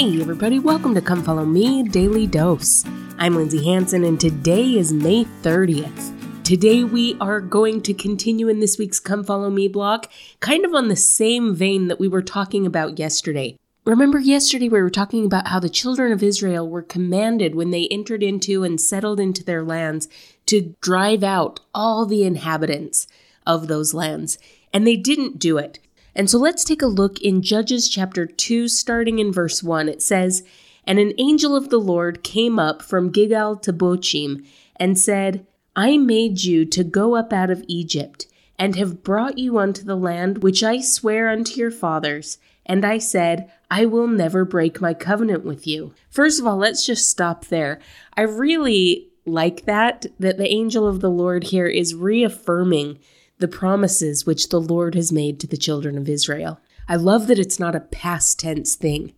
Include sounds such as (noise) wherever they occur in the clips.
Hey, everybody, welcome to Come Follow Me Daily Dose. I'm Lindsay Hanson, and today is May 30th. Today, we are going to continue in this week's Come Follow Me blog, kind of on the same vein that we were talking about yesterday. Remember, yesterday we were talking about how the children of Israel were commanded when they entered into and settled into their lands to drive out all the inhabitants of those lands, and they didn't do it. And so let's take a look in Judges chapter 2, starting in verse 1. It says, And an angel of the Lord came up from Gilgal to Bochim and said, I made you to go up out of Egypt, and have brought you unto the land which I swear unto your fathers. And I said, I will never break my covenant with you. First of all, let's just stop there. I really like that, that the angel of the Lord here is reaffirming the promises which the Lord has made to the children of Israel. I love that it's not a past tense thing,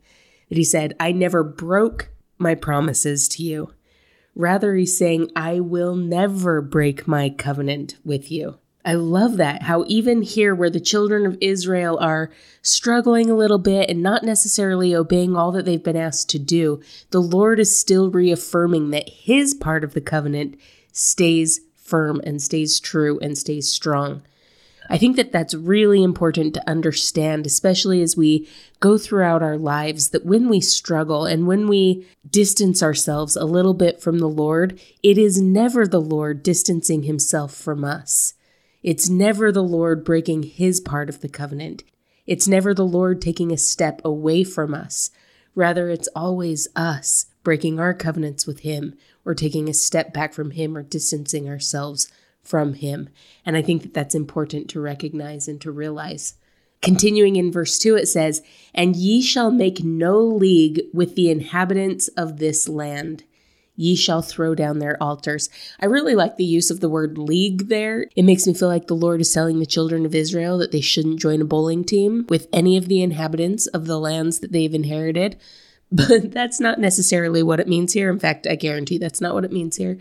that he said, I never broke my promises to you. Rather, he's saying, I will never break my covenant with you. I love that. How even here, where the children of Israel are struggling a little bit and not necessarily obeying all that they've been asked to do, the Lord is still reaffirming that his part of the covenant stays firm and stays true and stays strong. I think that that's really important to understand, especially as we go throughout our lives, that when we struggle and when we distance ourselves a little bit from the Lord, it is never the Lord distancing himself from us. It's never the Lord breaking his part of the covenant. It's never the Lord taking a step away from us. Rather, it's always us breaking our covenants with Him or taking a step back from Him or distancing ourselves from Him. And I think that that's important to recognize and to realize. Continuing in verse 2, it says, And ye shall make no league with the inhabitants of this land. Ye shall throw down their altars. I really like the use of the word league there. It makes me feel like the Lord is telling the children of Israel that they shouldn't join a bowling team with any of the inhabitants of the lands that they've inherited. (laughs) But that's not necessarily what it means here. In fact, I guarantee that's not what it means here.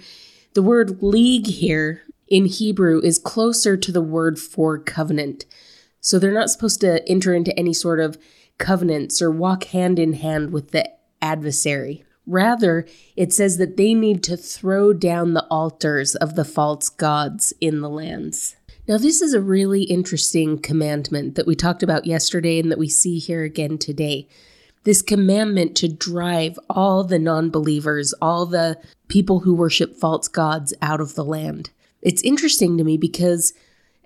The word league here in Hebrew is closer to the word for covenant. So they're not supposed to enter into any sort of covenants or walk hand in hand with the adversary. Rather, it says that they need to throw down the altars of the false gods in the lands. Now, this is a really interesting commandment that we talked about yesterday and that we see here again today this commandment to drive all the non believers, all the people who worship false gods out of the land. It's interesting to me because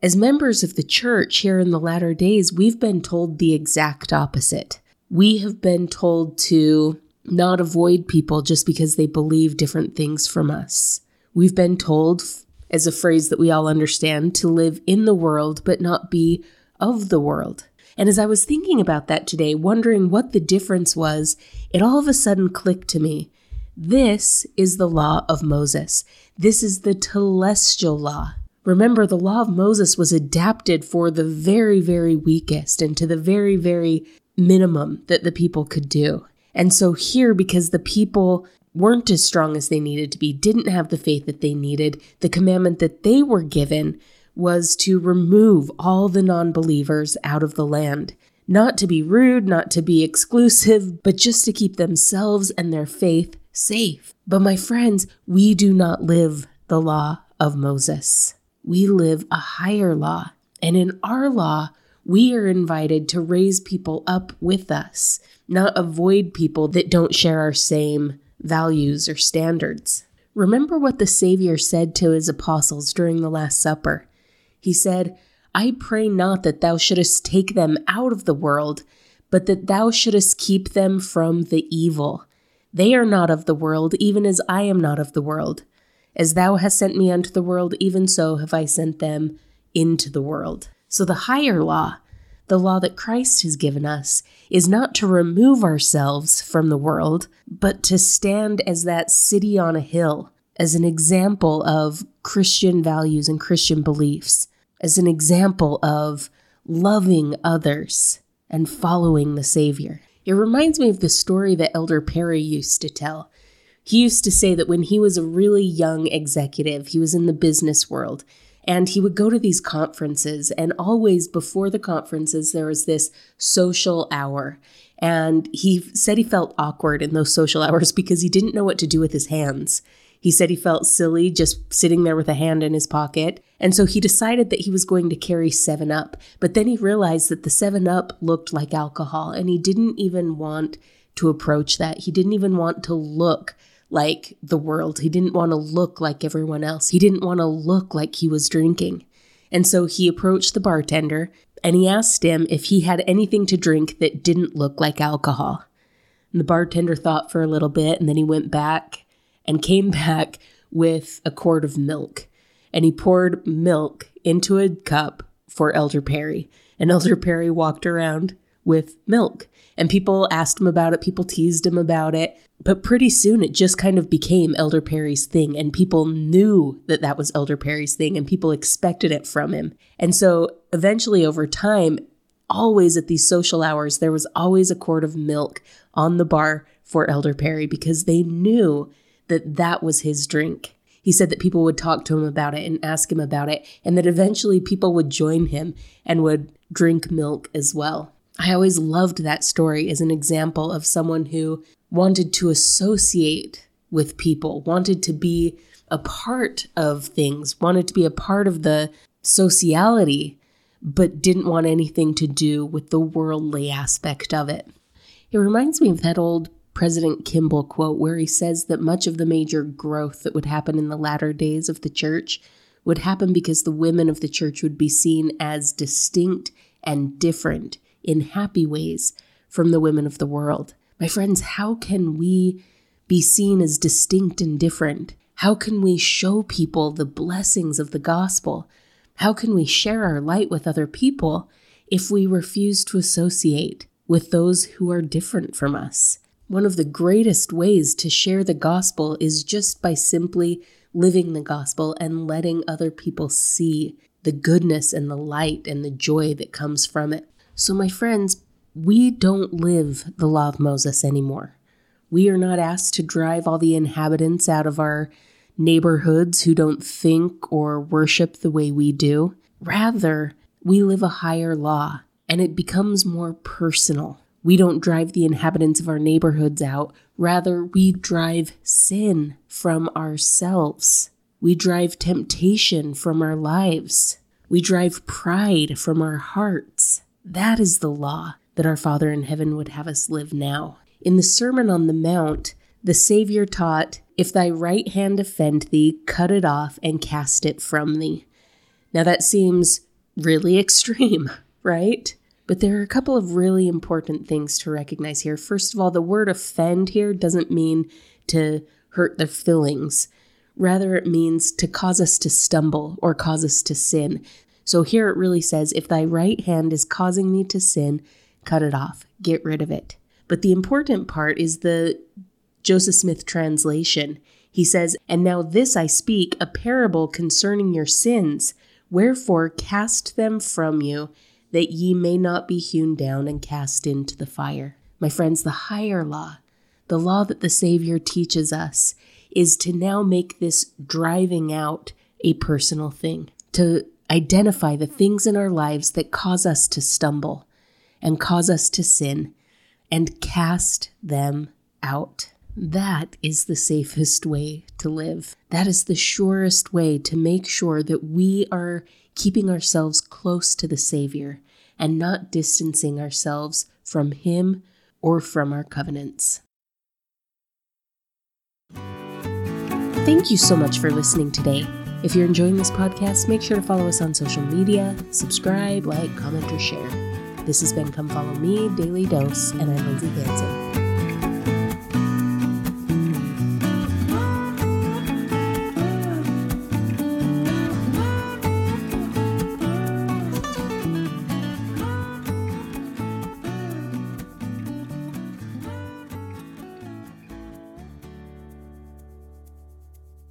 as members of the church here in the latter days, we've been told the exact opposite. We have been told to not avoid people just because they believe different things from us. We've been told, as a phrase that we all understand, to live in the world but not be of the world. And as I was thinking about that today, wondering what the difference was, it all of a sudden clicked to me. This is the law of Moses. This is the telestial law. Remember, the law of Moses was adapted for the very, very weakest and to the very, very minimum that the people could do. And so, here, because the people weren't as strong as they needed to be, didn't have the faith that they needed, the commandment that they were given was to remove all the non believers out of the land. Not to be rude, not to be exclusive, but just to keep themselves and their faith safe. But my friends, we do not live the law of Moses. We live a higher law. And in our law, we are invited to raise people up with us, not avoid people that don't share our same values or standards. Remember what the Savior said to his apostles during the Last Supper. He said, I pray not that thou shouldest take them out of the world, but that thou shouldest keep them from the evil. They are not of the world, even as I am not of the world. As thou hast sent me unto the world, even so have I sent them into the world. So the higher law, the law that Christ has given us, is not to remove ourselves from the world, but to stand as that city on a hill, as an example of Christian values and Christian beliefs as an example of loving others and following the Savior. It reminds me of the story that Elder Perry used to tell. He used to say that when he was a really young executive, he was in the business world, and he would go to these conferences, and always before the conferences, there was this social hour. And he said he felt awkward in those social (laughs) hours because he didn't know what to do with his hands. He said he felt silly just sitting there with a hand in his pocket. And so he decided that he was going to carry 7 Up. But then he realized that the 7 Up looked like alcohol and he didn't even want to approach that. He didn't even want to look like the world. He didn't want to look like everyone else. He didn't want to look like he was drinking. And so he approached the bartender and he asked him if he had anything to drink that didn't look like alcohol. And the bartender thought for a little bit and then he went back and came back with a quart of milk. And he poured milk into a cup for Elder Perry. And Elder Perry walked around with milk. And people asked him about it, people teased him about it. But pretty soon it just kind of became Elder Perry's thing, and people knew that that was Elder Perry's thing, and people expected it from him. And so eventually, over time, always at these social hours, there was always a quart of milk on the bar for Elder Perry because they knew that that was his drink. He said that people would talk to him about it and ask him about it, and that eventually people would join him and would drink milk as well. I always loved that story as an example of someone who wanted to associate with people, wanted to be a part of things, wanted to be a part of the sociality, but didn't want anything to do with the worldly aspect of it. It reminds me of that old President Kimball quote where he says that much of the major growth that would happen in the latter days of the church would happen because the women of the church would be seen as distinct and different in happy ways from the women of the world. My friends, how can we be seen as distinct and different? How can we show people the blessings of the gospel? How can we share our light with other people if we refuse to associate with those who are different from us? One of the greatest ways to share the gospel is just by simply living the gospel and letting other people see the goodness and the light and the joy that comes from it. So, my friends, we don't live the law of Moses anymore. We are not asked to drive all the inhabitants out of our neighborhoods who don't think or worship the way we do. Rather, we live a higher law and it becomes more personal. We don't drive the inhabitants of our neighborhoods out. Rather, we drive sin from ourselves. We drive temptation from our lives. We drive pride from our hearts. That is the law that our Father in heaven would have us live now. In the Sermon on the Mount, the Savior taught, If thy right hand offend thee, cut it off and cast it from thee. Now that seems really (laughs) extreme, right? But there are a couple of really important things to recognize here. First of all, the word offend here doesn't mean to hurt their feelings. Rather, it means to cause us to stumble or cause us to sin. So here it really says, if thy right hand is causing thee to sin, cut it off, get rid of it. But the important part is the Joseph Smith translation. He says, And now this I speak, a parable concerning your sins. Wherefore cast them from you, that ye may not be hewn down and cast into the fire. My friends, the higher law, the law that the Savior teaches us, is to now make this driving out a personal thing, to identify the things in our lives that cause us to stumble and cause us to sin and cast them out. That is the safest way to live. That is the surest way to make sure that we are keeping ourselves close to the Savior and not distancing ourselves from Him or from our covenants. Thank you so much for listening today. If you're enjoying this podcast, make sure to follow us on social media, subscribe, like, comment, or share. This has been Come Follow Me, Daily Dose, and I'm Lindsay Hanson.